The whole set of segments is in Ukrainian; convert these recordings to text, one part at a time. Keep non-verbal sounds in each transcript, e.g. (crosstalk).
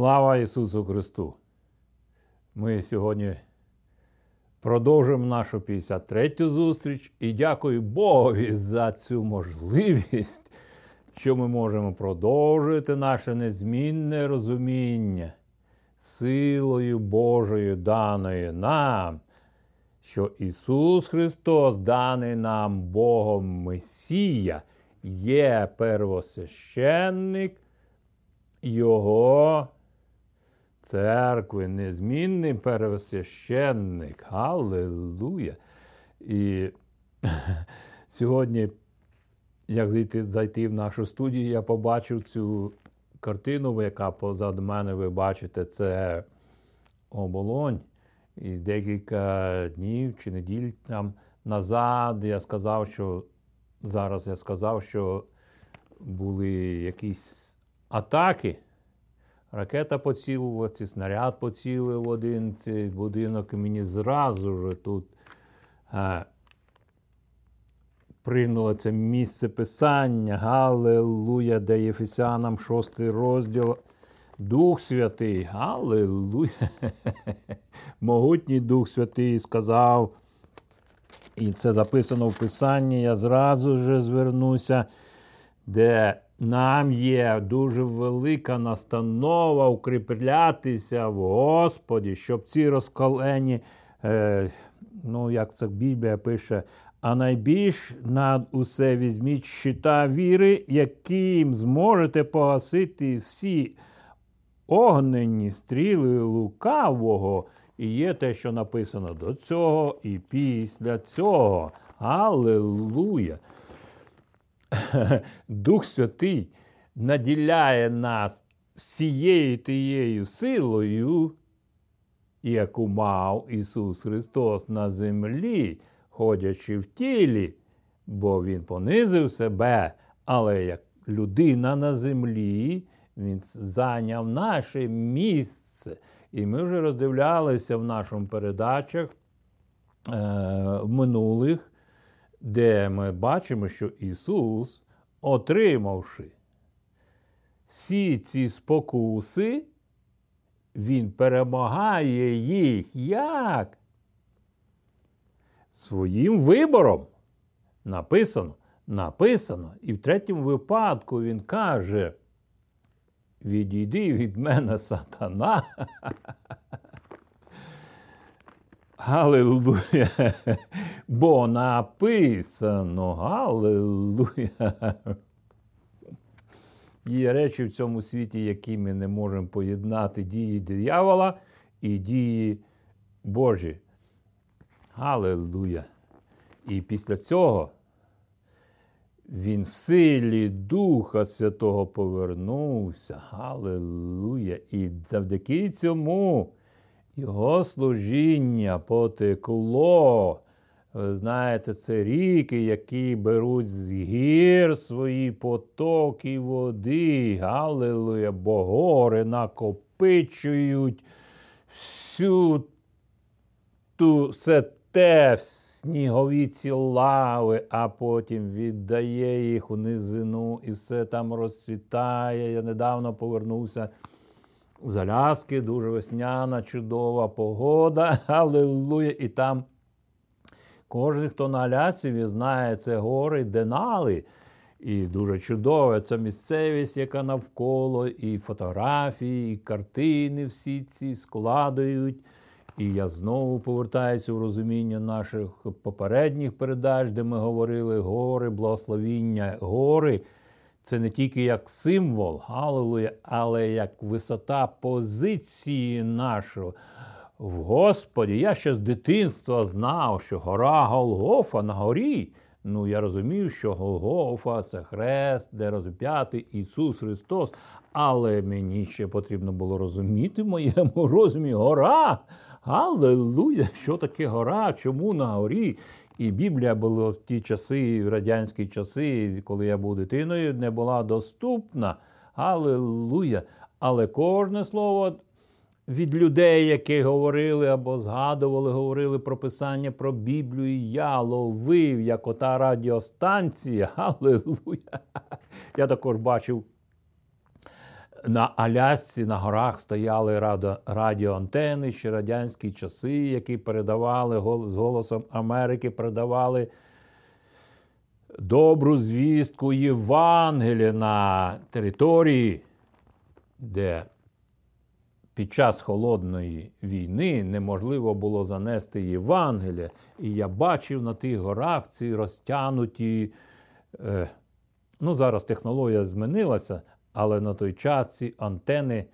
Слава Ісусу Христу! Ми сьогодні продовжуємо нашу 53-ю зустріч і дякую Богові за цю можливість, що ми можемо продовжити наше незмінне розуміння силою Божою даною нам, що Ісус Христос, даний нам Богом Месія, є первосвященник Його церкви, незмінний первосвященник. Галилуя! І (laughs) сьогодні, як зайти, зайти в нашу студію, я побачив цю картину, яка позаду мене ви бачите, це оболонь. І декілька днів чи неділь там назад я сказав, що зараз я сказав, що були якісь атаки. Ракета поцілила, ці снаряд поцілив один цей будинок, і мені зразу ж тут а, принуло це місце писання. Галилуя, де Єфесянам, шостий розділ. Дух Святий, Галилуя. (laughs) Могутній Дух Святий сказав. І це записано в Писанні. Я зразу ж звернуся, де нам є дуже велика настанова укріплятися в Господі, щоб ці розкалені, е, ну як це Біблія пише, а найбільш над усе візьміть щита віри, яким зможете погасити всі огненні стріли лукавого. І є те, що написано до цього і після цього. Аллилуйя! (laughs) Дух Святий наділяє нас всією тією силою, яку мав Ісус Христос на землі, ходячи в тілі, бо Він понизив себе, але як людина на землі, Він зайняв наше місце. І ми вже роздивлялися в нашому передачах е, минулих, де ми бачимо, що Ісус, отримавши всі ці спокуси, Він перемагає їх як? Своїм вибором. Написано, написано. І в третьому випадку Він каже, відійди від мене сатана. (laughs) Галилуя. Бо написано Галилуя. Є речі в цьому світі, які ми не можемо поєднати дії диявола і дії Божі. Галилуя. І після цього він в силі Духа Святого повернувся. Галилуя. І завдяки цьому його служіння потекло. Ви знаєте, це ріки, які беруть з гір свої потоки води. Галилуя, бо гори накопичують всю ту все те, снігові ці лави, а потім віддає їх у низину і все там розцвітає. Я недавно повернувся з Аляски, дуже весняна, чудова погода. (laughs) Аллилуйя. І там кожен, хто на Алясі, знає, це гори Денали. І дуже чудова ця місцевість, яка навколо, і фотографії, і картини всі ці складують. І я знову повертаюся в розуміння наших попередніх передач, де ми говорили гори, благословіння, гори. Це не тільки як символ, галилуя, але як висота позиції нашого в Господі. Я ще з дитинства знав, що гора Голгофа на горі. Ну, я розумів, що Голгофа це хрест, де розп'ятий Ісус Христос. Але мені ще потрібно було розуміти в моєму (laughs) розумі гора. Аллилуйя! Що таке гора? Чому на горі? І Біблія була в ті часи, в радянські часи, коли я був дитиною, не була доступна. Аллилуйя! Але кожне слово від людей, які говорили або згадували, говорили про писання про Біблію, я ловив, як ота радіостанція. (laughs) Аллилуйя! Я також бачив на Алясці на горах стояли радіо, радіоантени ще радянські часи, які передавали з голосом Америки, передавали добру звістку Євангелія на території, де під час холодної війни неможливо було занести Євангелія. І я бачив на тих горах ці розтянуті. Е, ну, зараз технологія змінилася, але на той час ці антени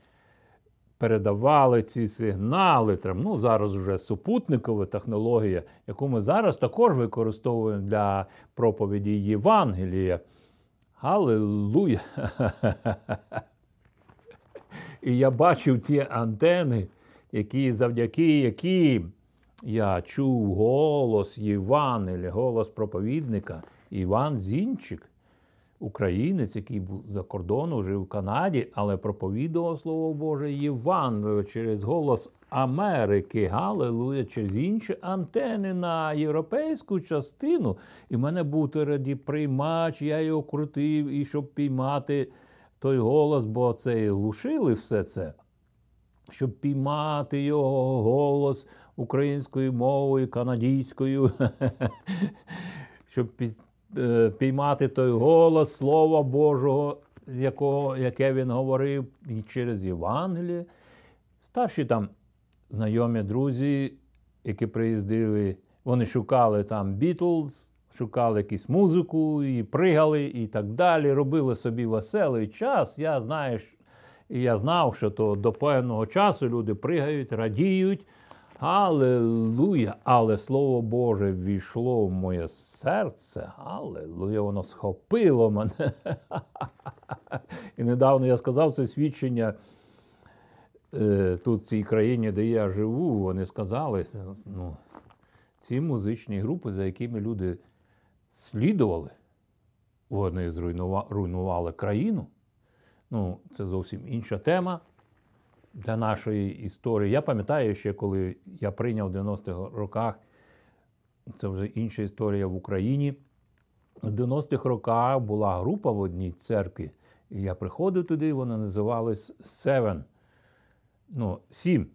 передавали ці сигнали. Ну, зараз вже супутникова технологія, яку ми зараз також використовуємо для проповіді Євангелія. Аллилуйя! (laughs) І я бачив ті антени, які завдяки яким я чув голос Євангелія, голос проповідника Іван Зінчик українець, який був за кордоном, жив в Канаді, але проповідував Слово Боже Єван через голос Америки, Галилуя, через інші антени на європейську частину. І в мене був тоді приймач, я його крутив, і щоб піймати той голос, бо це і глушили все це. Щоб піймати його голос українською мовою, канадійською, (laughs) щоб Е, піймати той голос Слова Божого, якого, яке він говорив, і через Євангеліє. Старші там знайомі друзі, які приїздили, вони шукали там Бітлз, шукали якусь музику, і пригали, і так далі. Робили собі веселий час. Я знаю, і я знав, що то до певного часу люди пригають, радіють. Аллилуйя! Але Слово Боже ввійшло в моє серце. Аллилуйя, воно схопило мене. (laughs) І недавно я сказав це свідчення е, тут, в цій країні, де я живу, вони сказали, ну, ці музичні групи, за якими люди слідували, вони зруйнували країну. Ну, Це зовсім інша тема для нашої історії. Я пам'ятаю, ще коли я прийняв в 90-х роках, це вже інша історія в Україні. В 90-х роках була група в одній церкві, і я приходив туди, вона називалась Seven. Ну, Сім.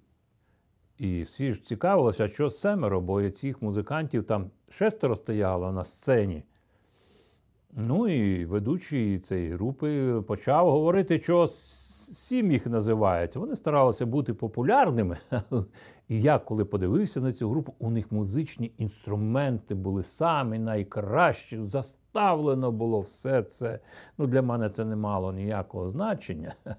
І всі ж цікавилися, що семеро, бо цих музикантів там шестеро стояло на сцені. Ну і ведучий цієї групи почав говорити, що сім їх називають. Вони старалися бути популярними. (laughs) І я, коли подивився на цю групу, у них музичні інструменти були самі найкращі. Заставлено було все це. Ну, Для мене це не мало ніякого значення. (laughs)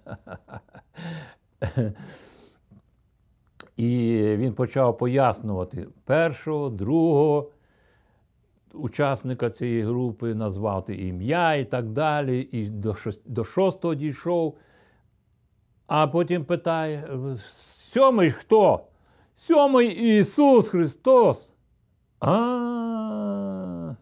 І він почав пояснювати першого, другого учасника цієї групи, назвати ім'я і так далі. І до шостого дійшов. А потім питає: сьомий хто? Сьомий Ісус Христос. А.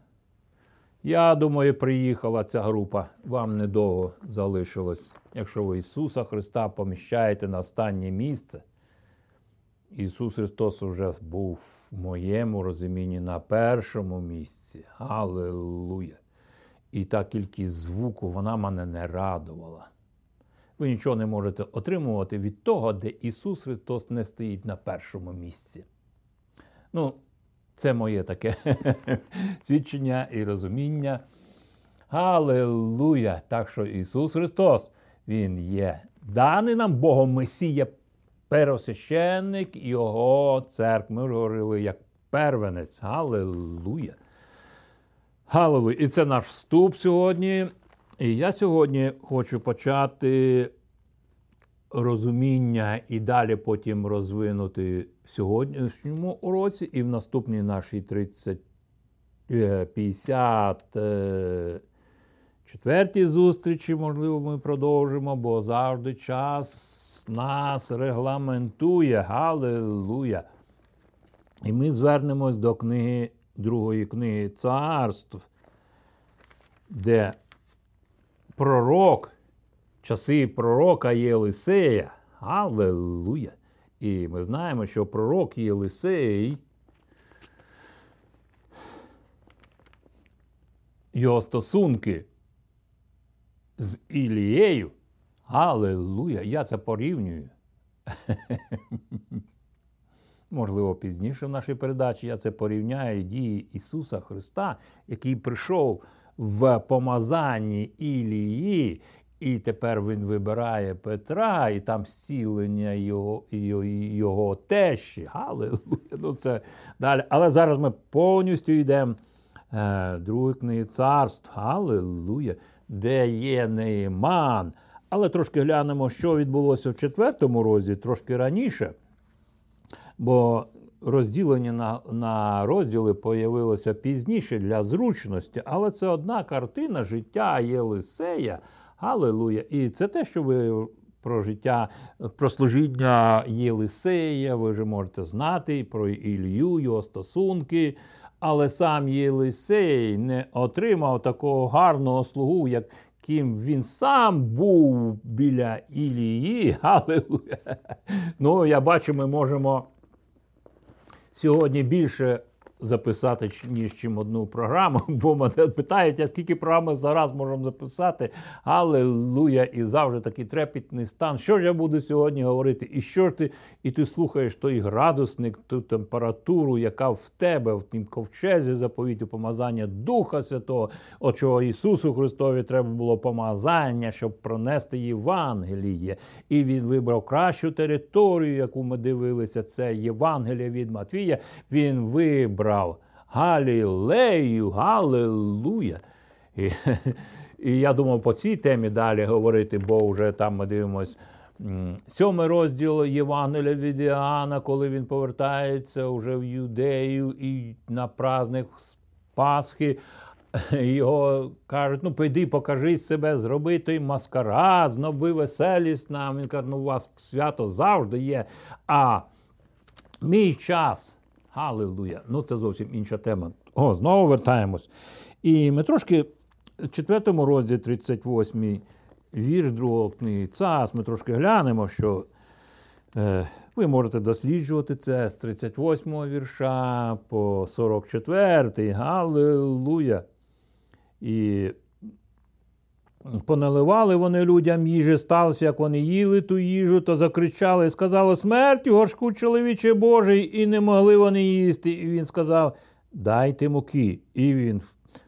Я думаю, приїхала ця група. Вам недовго залишилось. Якщо ви Ісуса Христа поміщаєте на останнє місце. Ісус Христос вже був в моєму розумінні на першому місці. Аллилуйя! І та кількість звуку, вона мене не радувала. Ви нічого не можете отримувати від того, де Ісус Христос не стоїть на першому місці. Ну, це моє таке (laughs) свідчення і розуміння. Аллилуйя! Так що Ісус Христос, Він є даний нам Богом Месія, первосвященник Його церкви. Ми вже говорили як первенець. Аллилуйя! Галилуя! І це наш вступ сьогодні. І я сьогодні хочу почати розуміння і далі потім розвинути в сьогоднішньому уроці і в наступній нашій 30, 54 е, зустрічі, можливо, ми продовжимо, бо завжди час нас регламентує. Галилуя! І ми звернемось до книги другої книги царств, де пророк, часи пророка Єлисея. Аллилуйя! І ми знаємо, що пророк Єлисей, його стосунки з Ілією, Аллилуйя! Я це порівнюю. Можливо, пізніше в нашій передачі я це порівняю дії Ісуса Христа, який прийшов в помазанні Ілії, і тепер він вибирає Петра, і там зцілення його його, його тещі. Галилуя! Ну це далі. Але зараз ми повністю йдемо е, другої книги царств. Галилуя! Де є Нейман. Але трошки глянемо, що відбулося в четвертому розділі, трошки раніше. Бо розділення на на розділи появилося пізніше для зручності, але це одна картина життя Єлисея. Аллилуйя. І це те, що ви про життя, про служіння Єлисея, ви вже можете знати, про Ілью, його стосунки. Але сам Єлисей не отримав такого гарного слугу, як ким він сам був біля Ілії. (laughs) Галилуя! Ну, я бачу, ми можемо сьогодні більше записати ніж чим одну програму, (laughs) бо мене питають, а скільки програм зараз можемо записати. Аллилуйя! І завжди такий трепетний стан. Що ж я буду сьогодні говорити? І що ж ти і ти слухаєш той градусник, ту температуру, яка в тебе, в тім ковчезі заповіту помазання Духа Святого, от чого Ісусу Христові треба було помазання, щоб пронести Євангеліє. І він вибрав кращу територію, яку ми дивилися. Це Євангелія від Матвія. Він вибрав брав. Галілею, Галилуя. І, (laughs) і я думав по цій темі далі говорити, бо вже там ми дивимось сьомий розділ Євангелія від Іоанна, коли він повертається вже в Юдею і на праздник Пасхи. (laughs) Його кажуть, ну піди, покажи себе, зроби той маскарад, зноби веселість нам. Він каже, ну у вас свято завжди є. А мій час Галилуя! Ну, це зовсім інша тема. О, знову вертаємось. І ми трошки в четвертому розділі 38 вірш другого книги ЦАС, ми трошки глянемо, що е, ви можете досліджувати це з 38 го вірша по 44. Галилуя! І Поналивали вони людям їжі, сталося, як вони їли ту їжу, то закричали і сказали смертю горшку чоловіче Божий, і не могли вони їсти. І він сказав: Дайте муки. І він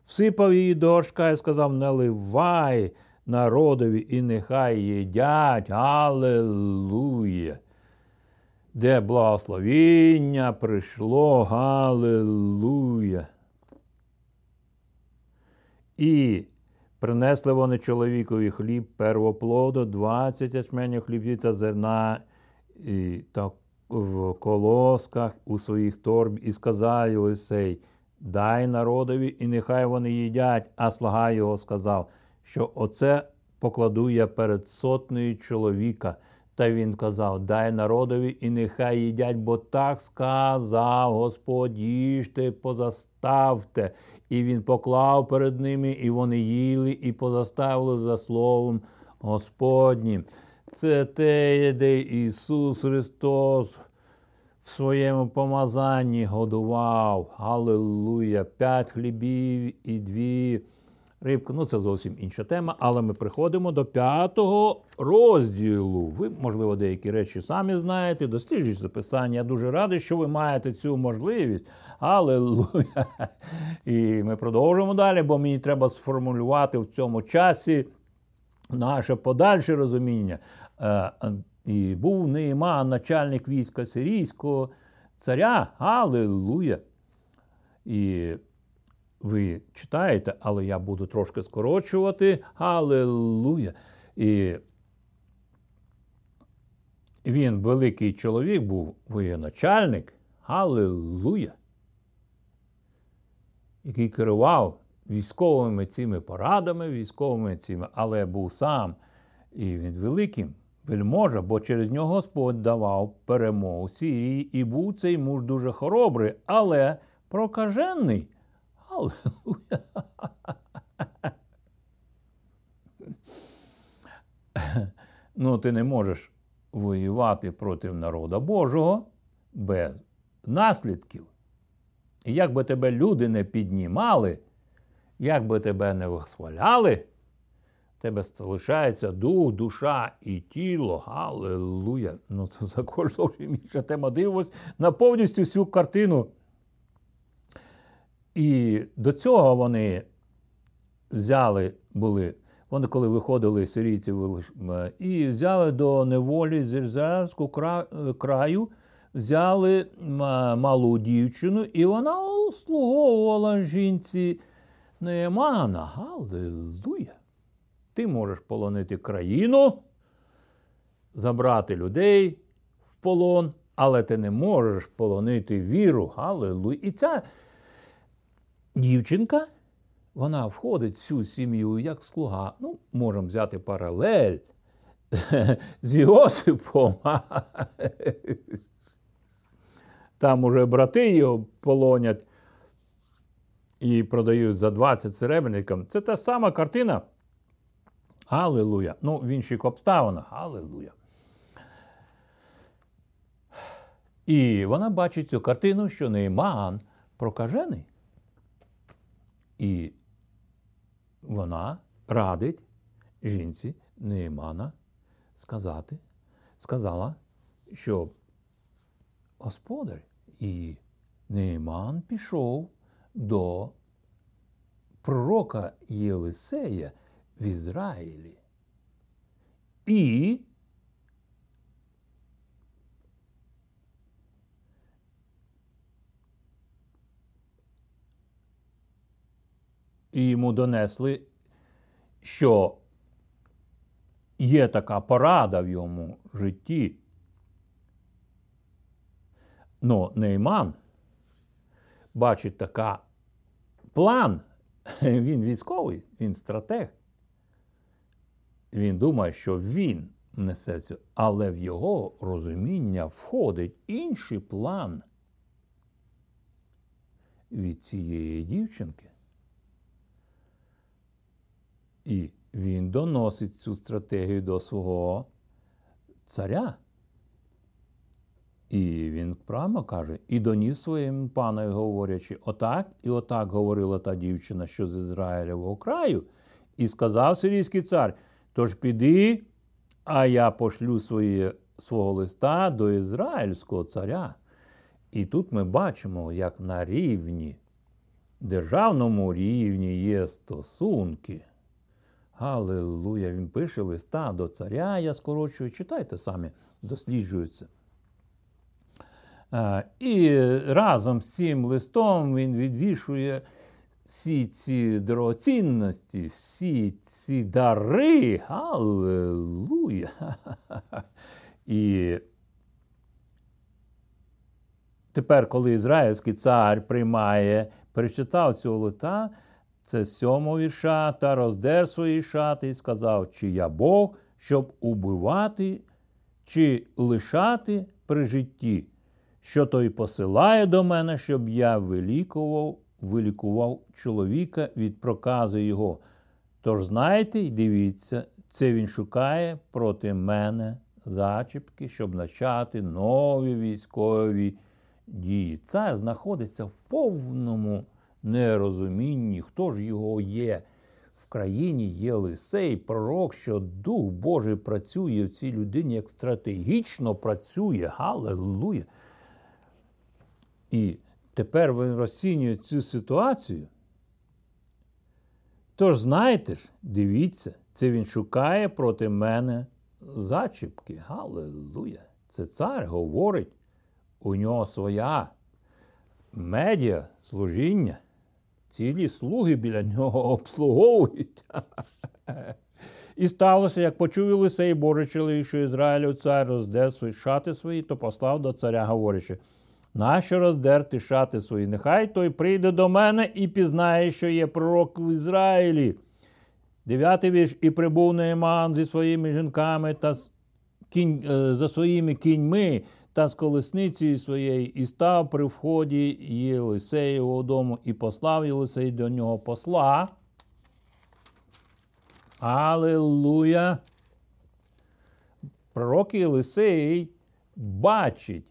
всипав її до горшка і сказав: Наливай народові, і нехай їдять. Аллилуйя. Де благословіння прийшло, Галилуя. І Принесли вони чоловікові хліб первоплоду, 20 ячменів хлібів та зерна і, та в колосках у своїх торб, і сказав Єлисей, дай народові, і нехай вони їдять. А слуга його сказав, що оце покладу я перед сотнею чоловіка. Та він казав: Дай народові, і нехай їдять, бо так сказав Господь, їжте, позаставте. І він поклав перед ними, і вони їли, і позаставили за словом Господнім. Це те, де Ісус Христос в своєму помазанні годував. Галилуя! П'ять хлібів і дві рибки. Ну, це зовсім інша тема, але ми приходимо до п'ятого розділу. Ви, можливо, деякі речі самі знаєте, досліджують записання. Я дуже радий, що ви маєте цю можливість. Аллилуйя! І ми продовжуємо далі, бо мені треба сформулювати в цьому часі наше подальше розуміння. Е, і був Неїман, начальник війська сирійського царя. Аллилуйя! І ви читаєте, але я буду трошки скорочувати. Аллилуйя! І він великий чоловік був воєначальник. Аллилуйя! Який керував військовими цими порадами, військовими цими, але був сам і він великим вельможа, бо через нього Господь давав перемогу Сирії, і був цей муж дуже хоробрий, але прокажений. Аллилуйя. (laughs) Ну, ти не можеш воювати проти народа Божого без наслідків. І як би тебе люди не піднімали, як би тебе не вихваляли, тебе залишається дух, душа і тіло. Галилуя. Ну, це також зовсім інша тема. Дивимось на повністю всю картину. І до цього вони взяли були. Вони, коли виходили сирійці, і взяли до неволі з Ізраїльського краю, взяли малу дівчину, і вона услуговувала жінці Неемана. Галилуя! Ти можеш полонити країну, забрати людей в полон, але ти не можеш полонити віру. Галилуя! І ця дівчинка. Вона входить в цю сім'ю як слуга. Ну, можемо взяти паралель (laughs) з Іосипом. Там уже брати його полонять і продають за 20 серебряникам. Це та сама картина. Аллилуйя. Ну, в інших обставинах. Аллилуйя. І вона бачить цю картину, що Нейман прокажений. І вона радить жінці Неймана сказати, сказала, що господар і Нейман пішов до пророка Єлисея в Ізраїлі. І і йому донесли, що є така порада в йому житті. Но Нейман бачить така план. (laughs) Він військовий, він стратег. Він думає, що він несе це, але в його розуміння входить інший план від цієї дівчинки. І він доносить цю стратегію до свого царя. І він прямо каже, і доніс своїм панові, говорячи, отак і отак говорила та дівчина, що з Ізраїлевого краю, і сказав сирійський цар: тож піди, а я пошлю свої, свого листа до ізраїльського царя. І тут ми бачимо, як на рівні, державному рівні є стосунки. Галилуя! Він пише листа до царя, я скорочую, читайте самі, досліджується. І разом з цим листом він відвішує всі ці дорогоцінності, всі ці дари. Галилуя! І тепер, коли ізраїльський цар приймає, перечитав цього листа, це сьомого вірша, та роздер свої шати і сказав, чи я Бог, щоб убивати, чи лишати при житті, що той посилає до мене, щоб я вилікував, вилікував чоловіка від прокази його. Тож знайте і дивіться, це він шукає проти мене зачіпки, щоб почати нові військові дії. Цар знаходиться в повному нерозумінні, хто ж його є. В країні є Лисей, пророк, що Дух Божий працює в цій людині, як стратегічно працює. Галилуя! І тепер він розцінює цю ситуацію. Тож, знаєте ж, дивіться, це він шукає проти мене зачіпки. Галилуя! Це цар говорить, у нього своя медіа служіння. Цілі слуги біля нього обслуговують. І сталося, як почув Єлисей Божий чоловік, що Ізраїлю цар роздер свої шати свої, то послав до царя, говорячи, нащо роздерти шати свої? Нехай той прийде до мене і пізнає, що є пророк в Ізраїлі. Дев'ятий вірш, і прибув Нееман зі своїми жінками та кінь, е, за своїми кіньми та з колесницею своєю і став при вході Єлисеєвого дому і послав Єлисей до нього посла. Аллилуйя! Пророк Єлисей бачить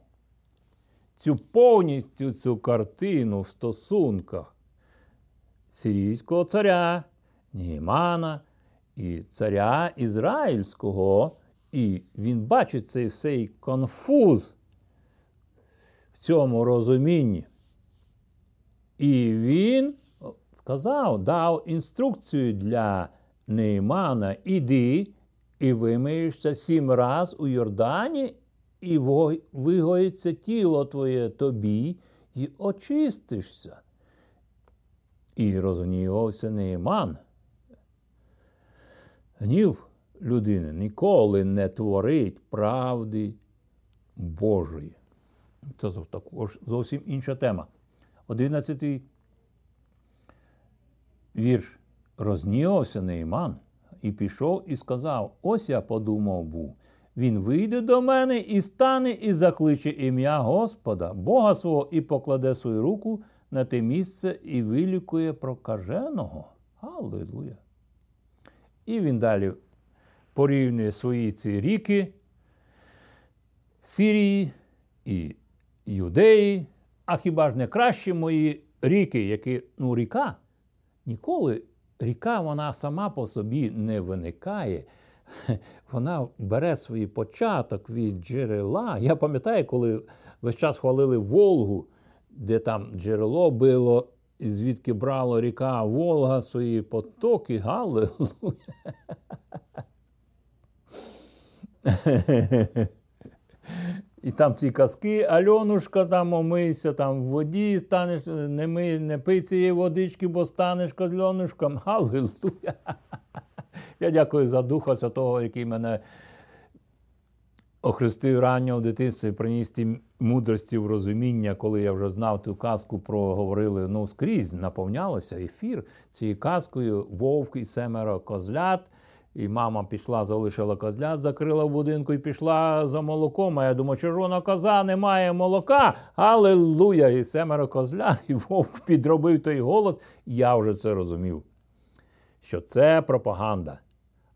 цю повністю цю картину в стосунках сирійського царя, Нігімана і царя Ізраїльського, і він бачить цей всей конфуз в цьому розумінні. І він сказав, дав інструкцію для Неймана: іди і вимиєшся сім раз у Йордані, і вигоїться тіло твоє тобі, і очистишся. І розгнівався Нейман. Гнів людини ніколи не творить правди Божої. Це також зовсім інша тема. Одинадцятий вірш. Рознівався Нейман і пішов і сказав: Ось я подумав був. Він вийде до мене і стане, і закличе ім'я Господа, Бога свого, і покладе свою руку на те місце і вилікує прокаженого. Аллилуйя! І він далі порівнює свої ці ріки Сирії і Юдеї. А хіба ж не кращі мої ріки, які ну, ріка? Ніколи ріка вона сама по собі не виникає. (laughs) Вона бере свій початок від джерела. Я пам'ятаю, коли весь час хвалили Волгу, де там джерело було, і звідки брала ріка Волга свої потоки, галилуя. (laughs) (laughs) І там ці казки, Альонушка, там омийся, там в воді станеш, не ми, не пий цієї водички, бо станеш козльонушком. (laughs) Галилуя! Я дякую за Духа Святого, який мене охрестив ранньо в дитинстві, приніс ті мудрості в розуміння, коли я вже знав ту казку, проговорили ну, скрізь, наповнялося ефір цією казкою вовк і семеро козлят. І мама пішла, залишила козлят, закрила в будинку і пішла за молоком. А я думаю, червона коза немає молока. Аллилуйя! І семеро козлят, (laughs) і вовк підробив той голос. Я вже це розумів. Що це пропаганда.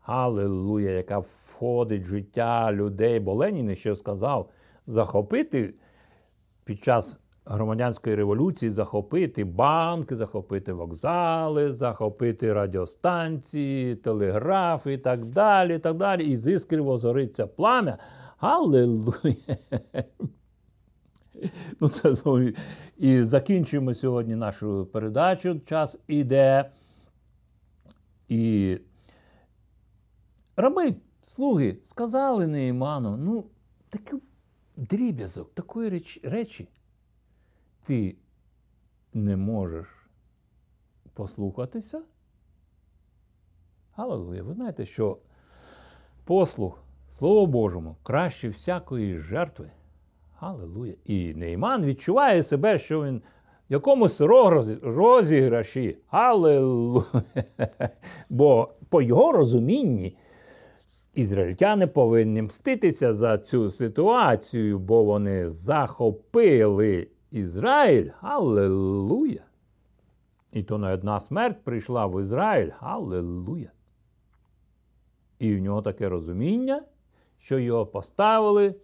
Аллилуйя, яка входить в життя людей. Бо Ленін ще сказав, захопити під час громадянської революції захопити банки, захопити вокзали, захопити радіостанції, телеграфи і так далі. І так далі. І з іскри возгориться плам'я. Аллилуйя! (laughs) Ну, це І закінчуємо сьогодні нашу передачу. Час іде. І раби, слуги, сказали Нейману, ну, такий дріб'язок, такої речі ти не можеш послухатися. Аллилуйя. Ви знаєте, що послух Слову Божому краще всякої жертви. Аллилуйя. І Нейман відчуває себе, що він в якомусь розіграші. Аллилуйя. (laughs) Бо по його розумінні ізраїльтяни повинні мститися за цю ситуацію, бо вони захопили Ізраїль, Аллилуйя! І то не одна смерть прийшла в Ізраїль, Аллилуйя! І в нього таке розуміння, що його поставили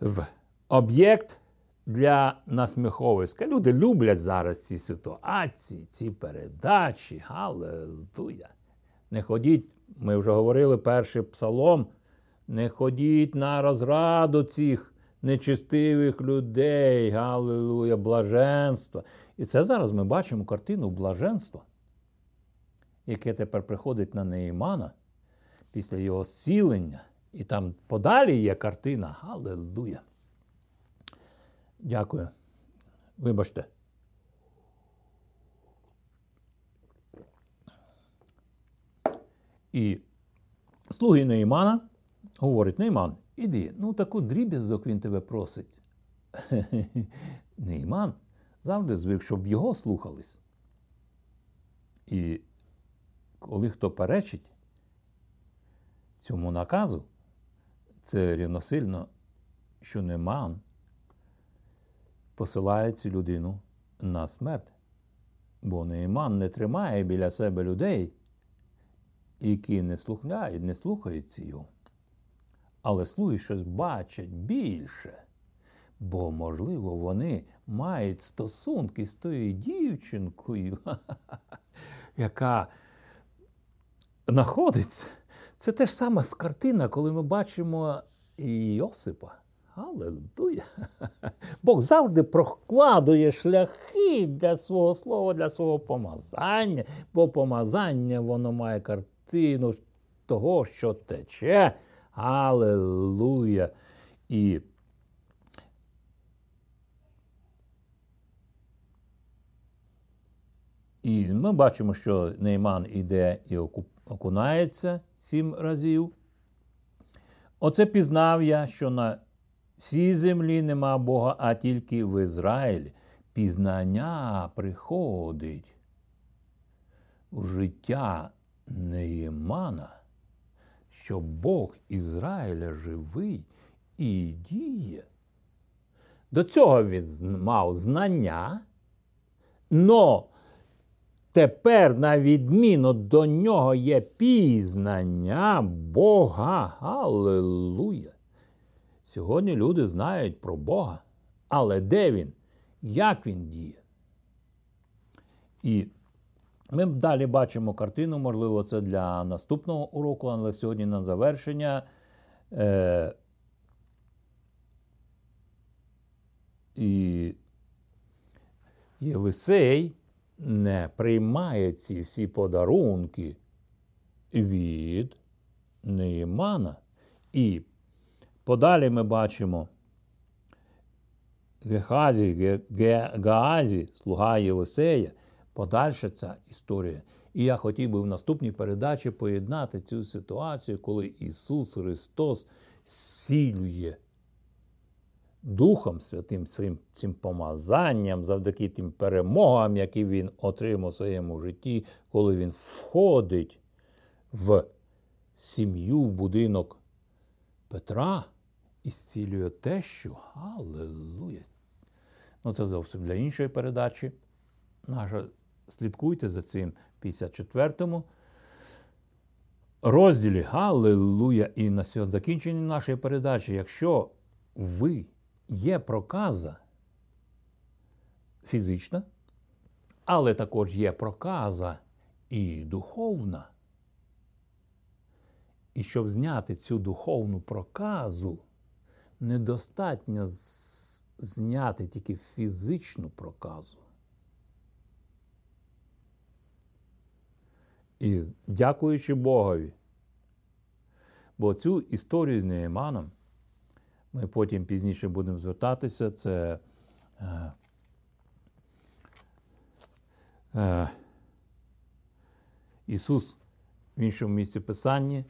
в об'єкт для насміховиська. Люди люблять зараз ці ситуації, ці передачі. Аллилуйя! Не ходіть, ми вже говорили перший псалом, не ходіть на розраду цих нечистивих людей, галилуя, блаженства. І це зараз ми бачимо картину блаженства, яке тепер приходить на Неймана після його зцілення. І там подалі є картина. Галилуя. Дякую. Вибачте. І слуги Неймана говорить Нейман, Іди, ну таку дріб'язок він тебе просить. (laughs) Нейман завжди звик, щоб його слухались. І коли хто перечить цьому наказу, це рівносильно, що Нейман посилає цю людину на смерть. Бо Нейман не тримає біля себе людей, які не слухають, не слухаються його. Але слуги щось бачать більше. Бо, можливо, вони мають стосунки з тою дівчинкою, (laughs) яка знаходиться. Це те ж саме з картина, коли ми бачимо Йосипа. Аллилуйя! (laughs) Бог завжди прокладує шляхи для свого слова, для свого помазання, бо помазання воно має картину того, що тече. Аллилуйя! І І ми бачимо, що Нейман іде і окунається сім разів. Оце пізнав я, що на всій землі нема Бога, а тільки в Ізраїлі. Пізнання приходить у життя Неємана, що Бог Ізраїля живий і діє. До цього він мав знання, но тепер, на відміну до нього, є пізнання Бога. Аллилуйя! Сьогодні люди знають про Бога, але де він? Як він діє? І ми далі бачимо картину, можливо, це для наступного уроку, але сьогодні на завершення. Е, І Єлисей не приймає ці всі подарунки від Неймана. І подалі ми бачимо Гехазі, Гаазі, слуга Єлисея, подальша ця історія. І я хотів би в наступній передачі поєднати цю ситуацію, коли Ісус Христос зцілює Духом Святим, своїм цим помазанням, завдяки тим перемогам, які він отримав у своєму житті, коли він входить в сім'ю, в будинок Петра і зцілює те, що Аллилуйя! Ну, це зовсім для іншої передачі. Наша, Слідкуйте за цим 54-му розділі Аллилуйя! І на закінченні нашої передачі, якщо ви є проказа фізична, але також є проказа і духовна. І щоб зняти цю духовну проказу, недостатньо зняти тільки фізичну проказу. І дякуючи Богові, бо цю історію з Неєманом ми потім пізніше будемо звертатися. Це е, е, Ісус в іншому місці Писання,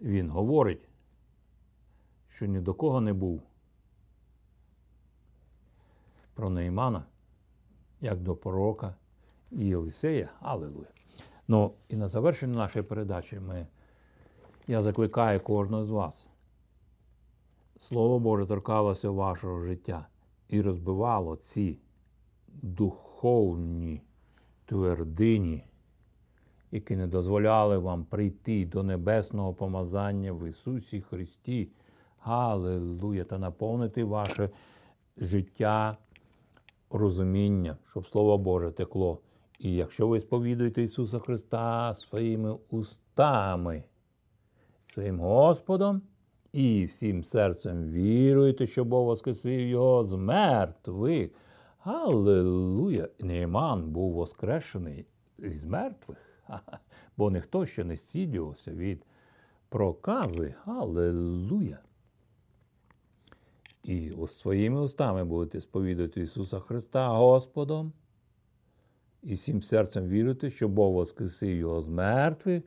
Він говорить, що ні до кого не був про Неймана, як до пророка і Єлисея. Аллилуйя. Ну і на завершення нашої передачі ми, я закликаю кожного з вас. Слово Боже торкалося вашого життя і розбивало ці духовні твердині, які не дозволяли вам прийти до небесного помазання в Ісусі Христі. Галилуя! Та наповнити ваше життя розуміння, щоб Слово Боже текло. І якщо ви сповідуєте Ісуса Христа своїми устами, своїм Господом і всім серцем віруєте, що Бог воскресив його з мертвих. Аллилуйя! Нейман був воскрешений з мертвих, (laughs) бо ніхто ще не стідювався від прокази. Аллилуйя! І своїми устами будете сповідати Ісуса Христа Господом. І всім серцем вірити, що Бог воскресив його з мертвих,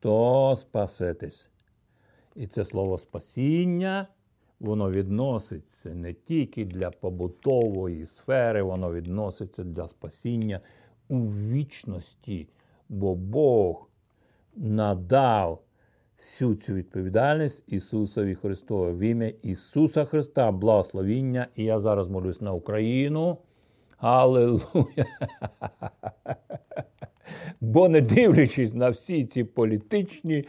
то спасетесь. І це слово спасіння, воно відноситься не тільки для побутової сфери, воно відноситься для спасіння у вічності, бо Бог надав всю цю відповідальність Ісусові Христові в ім'я Ісуса Христа, благословіння. І я зараз молюсь на Україну. Аллилуйя! Бо не дивлячись на всі ці політичні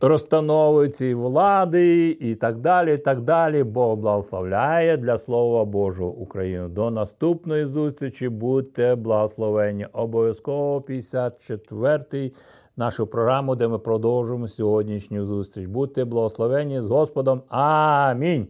розстанови цієї влади і так далі. і так далі. Бог благословляє для Слова Божого Україну. До наступної зустрічі. Будьте благословені. Обов'язково 54-й нашу програму, де ми продовжуємо сьогоднішню зустріч. Будьте благословені з Господом. Амінь.